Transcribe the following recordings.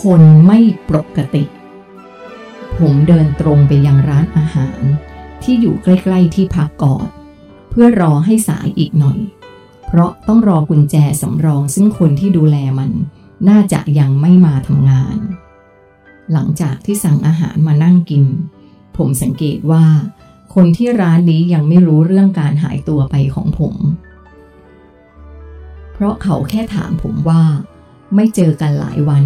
คนไม่ปกติ ผมเดินตรงไปยังร้านอาหารที่อยู่ใกล้ๆที่พักก่อน เพื่อรอให้สายอีกหน่อย เพราะต้องรอกุญแจสำรองซึ่งคนที่ดูแลมันน่าจะยังไม่มาทำงาน หลังจากที่สั่งอาหารมานั่งกิน ผมสังเกตว่า คนที่ร้านนี้ยังไม่รู้เรื่องการหายตัวไปของผม เพราะเขาแค่ถามผมว่า ไม่เจอกันหลายวัน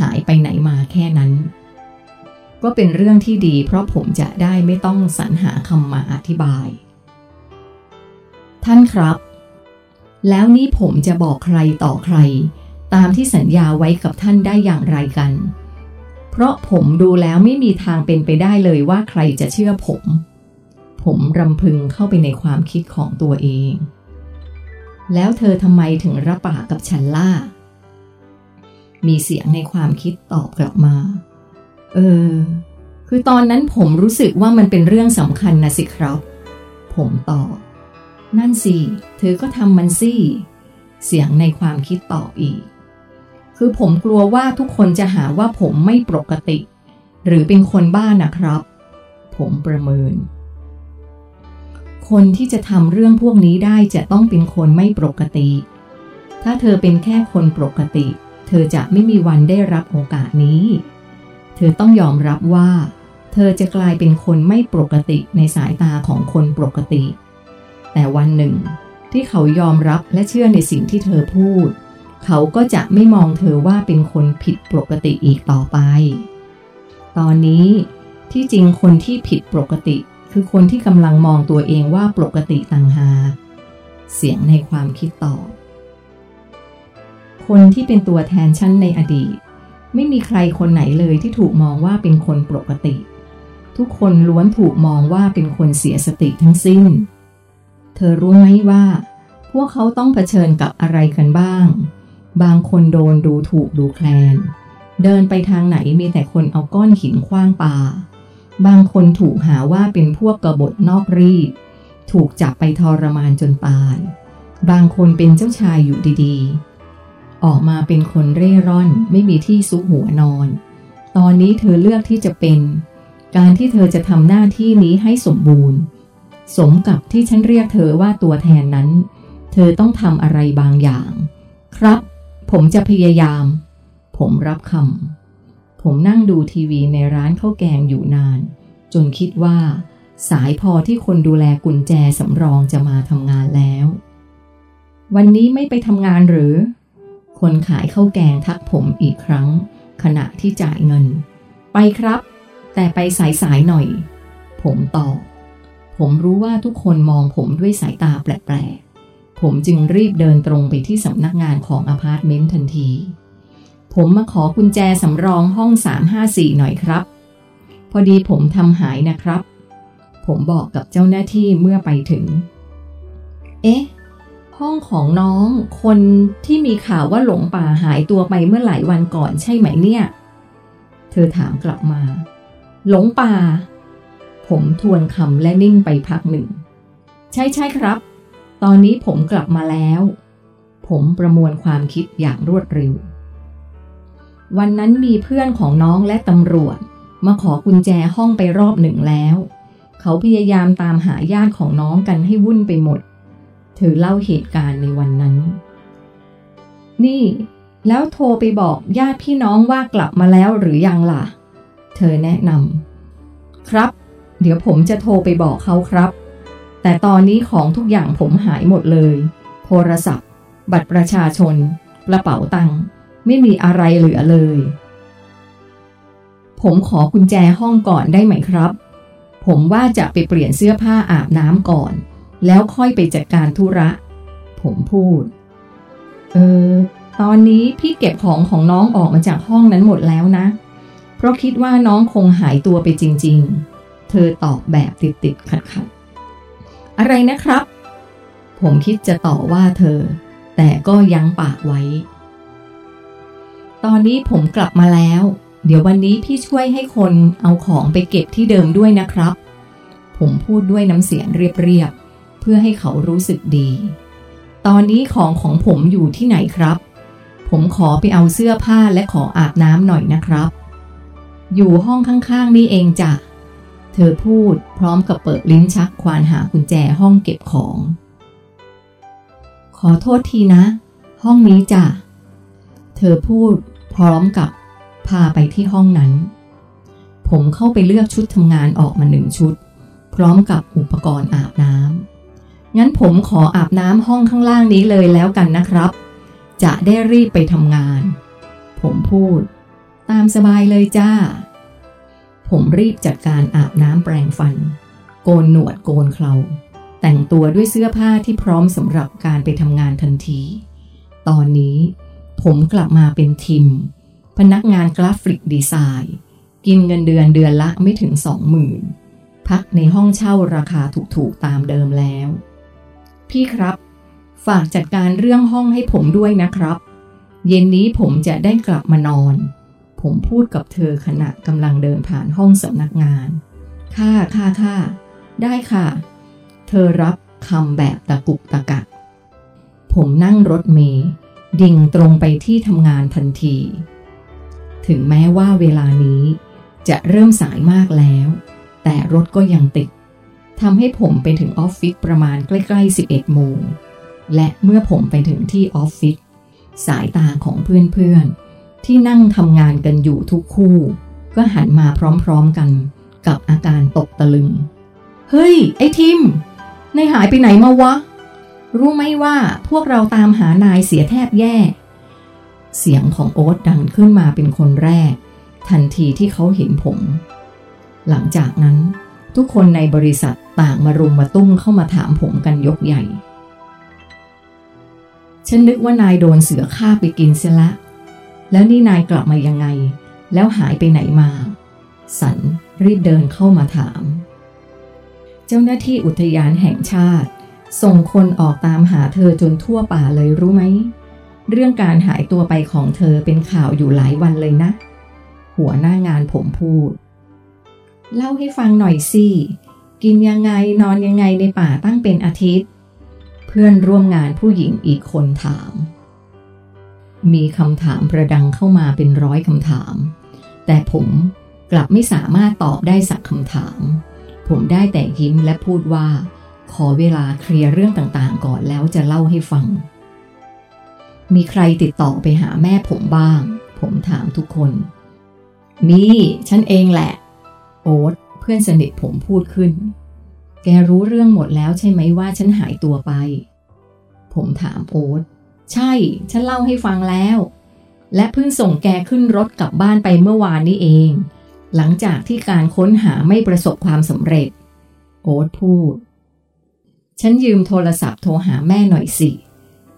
หายไปไหนมาแค่นั้น ก็เป็นเรื่องที่ดีเพราะผมจะได้ไม่ต้องสรรหาคำมาอธิบาย ท่านครับ แล้วนี่ผมจะบอกใครต่อใคร ตามที่สัญญาไว้กับท่านได้อย่างไรกัน เพราะผมดูแล้วไม่มีทางเป็นไปได้เลยว่าใครจะเชื่อผม ผมรำพึงเข้าไปในความคิดของตัวเอง แล้วเธอทำไมถึงรับปากกับฉันล่ะ มีเสียงในความคิดตอบกลับมา เออ คือตอนนั้นผมรู้สึกว่ามันเป็นเรื่องสำคัญนะสิครับ ผมตอบ นั่นสิ เธอก็ทำมันสิ เสียงในความคิดตอบอีก คือผมกลัวว่าทุกคนจะหาว่าผมไม่ปกติ หรือเป็นคนบ้านะครับ ผมประเมิน คนที่จะทำเรื่องพวกนี้ได้จะต้องเป็นคนไม่ปกติ ถ้าเธอเป็นแค่คนปกติเอจะไม่มีวันได้รับโอกาสนี้ เธอต้องยอมรับว่า เธอจะกลายเป็นคนไม่ปกติในสายตาของคนปกติ แต่วันหนึ่ง ที่เขายอมรับและเชื่อในสิ่งที่เธอพูด เขาก็จะไม่มองเธอว่าเป็นคนผิดปกติอีกต่อไป ตอนนี้ที่จริงคนที่ผิดปกติ คือคนที่กำลังมองตัวเองว่าปกติต่างหากเสียงในความคิดต่อ คนที่เป็นตัวแทนฉันในอดีต ไม่มีใครคนไหนเลยที่ถูกมองว่าเป็นคนปกติ ทุกคนล้วนถูกมองว่าเป็นคนเสียสติทั้งสิ้น เธอรู้ไหมว่า พวกเขาต้องเผชิญกับอะไรกันบ้าง บางคนโดนดูถูกดูแคลน เดินไปทางไหนมีแต่คนเอาก้อนหินคว้างปาบางคนถูกหาว่าเป็นพวกกบฏนอกรีดถูกจับไปทรมานจนตาย บางคนเป็นเจ้าชายอยู่ดีๆ ออกมาเป็นคนเร่ร่อนไม่มีที่ซุกหัวนอน ตอนนี้เธอเลือกที่จะเป็น การที่เธอจะทำหน้าที่นี้ให้สมบูรณ์ สมกับที่ฉันเรียกเธอว่าตัวแทนนั้น เธอต้องทำอะไรบางอย่าง ครับ ผมจะพยายาม ผมรับคำผมนั่งดูทีวีในร้านข้าวแกงอยู่นาน จนคิดว่า สายพอที่คนดูแลกุญแจสำรองจะมาทำงานแล้ว วันนี้ไม่ไปทำงานหรือ คนขายข้าวแกงทักผมอีกครั้ง ขณะที่จ่ายเงิน ไปครับ แต่ไปสายๆหน่อย ผมตอบผมรู้ว่าทุกคนมองผมด้วยสายตาแปลกๆ ผมจึงรีบเดินตรงไปที่สำนักงานของอพาร์ตเมนต์ทันที ผมมาขอกุญแจสำรองห้อง 354 หน่อยครับ พอดีผมทำหายนะครับ ผมบอกกับเจ้าหน้าที่เมื่อไปถึง เอ๊ะ ห้องของน้องคนที่มีข่าวว่าหลงป่าหายตัวไปเมื่อหลายวันก่อนใช่ไหมเนี่ย เธอถามกลับมา หลงป่า ผมทวนคำและนิ่งไปพักหนึ่ง ใช่ใช่ครับ ตอนนี้ผมกลับมาแล้ว ผมประมวลความคิดอย่างรวดเร็ว วันนั้นมีเพื่อนของน้องและตำรวจ มาขอกุญแจห้องไปรอบหนึ่งแล้ว เขาพยายามตามหาญาติของน้องกันให้วุ่นไปหมด เธอเล่าเหตุการณ์ในวันนั้น นี่ แล้วโทรไปบอกญาติพี่น้องว่ากลับมาแล้วหรือยังล่ะ เธอแนะนำครับ เดี๋ยวผมจะโทรไปบอกเขาครับ แต่ตอนนี้ของทุกอย่างผมหายหมดเลย โทรศัพท์ บัตรประชาชน กระเป๋าตังค์ไม่มีอะไรเหลือเลย ผมขอกุญแจห้องก่อนได้ไหมครับ ผมว่าจะไปเปลี่ยนเสื้อผ้าอาบน้ำก่อน แล้วค่อยไปจัดการธุระ ผมพูด เออ ตอนนี้พี่เก็บของของน้องออกมาจากห้องนั้นหมดแล้วนะ เพราะคิดว่าน้องคงหายตัวไปจริง ๆ เธอตอบแบบติดติดขัดขัดๆอะไรนะครับ ผมคิดจะต่อว่าเธอ แต่ก็ยั้งปากไว้ ตอนนี้ผมกลับมาแล้ว เดี๋ยววันนี้พี่ช่วยให้คนเอาของไปเก็บที่เดิมด้วยนะครับ ผมพูดด้วยน้ำเสียงเรียบๆ เพื่อให้เขารู้สึกดี ตอนนี้ของของผมอยู่ที่ไหนครับผผมขอไปเอาเสื้อผ้าและขออาบน้ำหน่อยนะครับ อยู่ห้องข้างๆนี่เองจ้ะ เธอพูดพร้อมกับเปิดลิ้นชักควานหากุญแจห้องเก็บของ ขอโทษทีนะ ห้องนี้จ้ะ เธอพูดพร้อมกับพาไปที่ห้องนั้น ผมเข้าไปเลือกชุดทำงานออกมาหนึ่งชุด พร้อมกับอุปกรณ์อาบน้ำ งั้นผมขออาบน้ำห้องข้างล่างนี้เลยแล้วกันนะครับ จะได้รีบไปทำงาน ผมพูด ตามสบายเลยจ้า ผมรีบจัดการอาบน้ำแปรงฟัน โกนหนวดโกนเคราแต่งตัวด้วยเสื้อผ้าที่พร้อมสำหรับการไปทำงานทันที ตอนนี้ผมกลับมาเป็นทีมพนักงานกราฟิกดีไซน์ กินเงินเดือนเดือนละไม่ถึงสองหมื่นพักในห้องเช่าราคาถูกๆตามเดิมแล้ว พี่ครับ ฝากจัดการเรื่องห้องให้ผมด้วยนะครับ เย็นนี้ผมจะได้กลับมานอน ผมพูดกับเธอขณะกำลังเดินผ่านห้องสำนักงาน ค่ะค่ะค่ะได้ค่ะ เธอรับคำแบบตะกุกตะกัก ผมนั่งรถเมย์ดิ่งตรงไปที่ทำงานทันที ถึงแม้ว่าเวลานี้จะเริ่มสายมากแล้ว แต่รถก็ยังติด ทำให้ผมไปถึงออฟฟิศประมาณใกล้ ๆ 11 โมง และเมื่อผมไปถึงที่ออฟฟิศสายตาของเพื่อนๆ ที่นั่งทำงานกันอยู่ทุกคู่ ก็หันมาพร้อมๆกันกับอาการตกตะลึง เฮ้ย ไอ้ทิมนายหายไปไหนมาวะ รู้ไหมว่าพวกเราตามหานายเสียแทบแย่ เสียงของโอ๊ตดังขึ้นมาเป็นคนแรก ทันทีที่เขาเห็นผม หลังจากนั้น ทุกคนในบริษัทต่างมารุมมาตุ้มเข้ามาถามผมกันยกใหญ่ ฉันนึกว่านายโดนเสือฆ่าไปกินเสียละ แล้วนี่นายกลับมายังไง แล้วหายไปไหนมา สันรีบเดินเข้ามาถาม เจ้าหน้าที่อุทยานแห่งชาติ ส่งคนออกตามหาเธอจนทั่วป่าเลยรู้ไหม เรื่องการหายตัวไปของเธอเป็นข่าวอยู่หลายวันเลยนะ หัวหน้างานผมพูด เล่าให้ฟังหน่อยสิ กินยังไงนอนยังไงในป่าตั้งเป็นอาทิตย์ เพื่อนร่วมงานผู้หญิงอีกคนถาม มีคำถามประดังเข้ามาเป็นร้อยคำถาม แต่ผมกลับไม่สามารถตอบได้สักคำถาม ผมได้แต่ยิ้มและพูดว่า ขอเวลาเคลียร์เรื่องต่างๆ ก่อนแล้วจะเล่าให้ฟัง มีใครติดต่อไปหาแม่ผมบ้าง ผมถามทุกคน มี ฉันเองแหละ โอ๊ตเพื่อนสนิทผมพูดขึ้น แกรู้เรื่องหมดแล้วใช่ไหมว่าฉันหายตัวไป ผมถามโอ๊ตใช่ ฉันเล่าให้ฟังแล้ว และเพิ่งส่งแกขึ้นรถกลับบ้านไปเมื่อวานนี้เอง หลังจากที่การค้นหาไม่ประสบความสำเร็จ โอ๊ตพูด ฉันยืมโทรศัพท์โทรหาแม่หน่อยสิ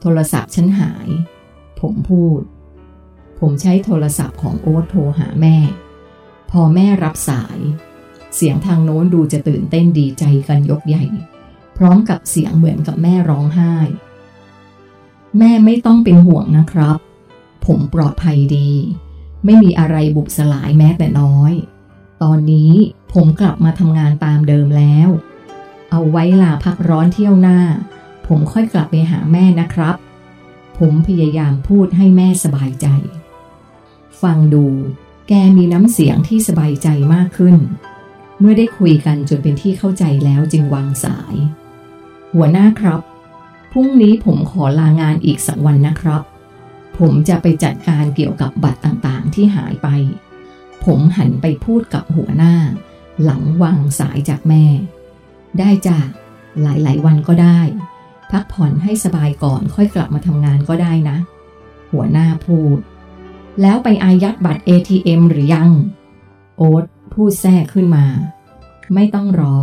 โทรศัพท์ฉันหาย ผมพูด ผมใช้โทรศัพท์ของโอ๊ตโทรหาแม่ พอแม่รับสาย เสียงทางโน้นดูจะตื่นเต้นดีใจกันยกใหญ่ พร้อมกับเสียงเหมือนกับแม่ร้องไห้ แม่ไม่ต้องเป็นห่วงนะครับ ผมปลอดภัยดี ไม่มีอะไรบุบสลายแม้แต่น้อย ตอนนี้ผมกลับมาทำงานตามเดิมแล้ว เอาไว้ลาพักร้อนเที่ยวหน้า ผมค่อยกลับไปหาแม่นะครับ ผมพยายามพูดให้แม่สบายใจ ฟังดู แกมีน้ำเสียงที่สบายใจมากขึ้น เมื่อได้คุยกันจนเป็นที่เข้าใจแล้วจึงวางสาย หัวหน้าครับ พรุ่งนี้ผมขอลางานอีกสักวันนะครับ ผมจะไปจัดการเกี่ยวกับบัตรต่างๆที่หายไป ผมหันไปพูดกับหัวหน้า หลังวางสายจากแม่ ได้จ้ะหลายๆ วันก็ได้ พักผ่อนให้สบายก่อนค่อยกลับมาทำงานก็ได้นะ หัวหน้าพูด แล้วไปอายัดบัตร ATM หรือยัง โอ๊ตพูดแทรกขึ้นมา ไม่ต้องรอ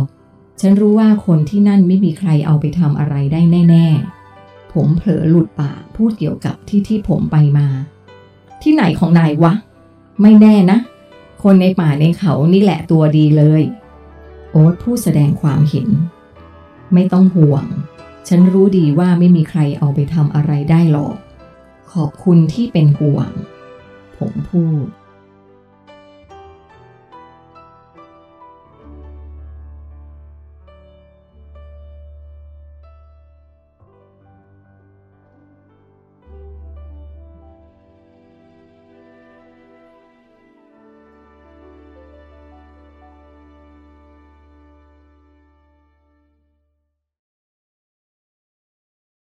ฉันรู้ว่าคนที่นั่นไม่มีใครเอาไปทำอะไรได้แน่ ๆ ผมเผลอหลุดปากพูดเกี่ยวกับที่ที่ผมไปมา ที่ไหนของนายวะ ไม่แน่นะ คนในป่าในเขานี่แหละตัวดีเลย โอ๊ตพูดแสดงความเห็น ไม่ต้องห่วง ฉันรู้ดีว่าไม่มีใครเอาไปทำอะไรได้หรอก ขอบคุณที่เป็นห่วง ผมพูด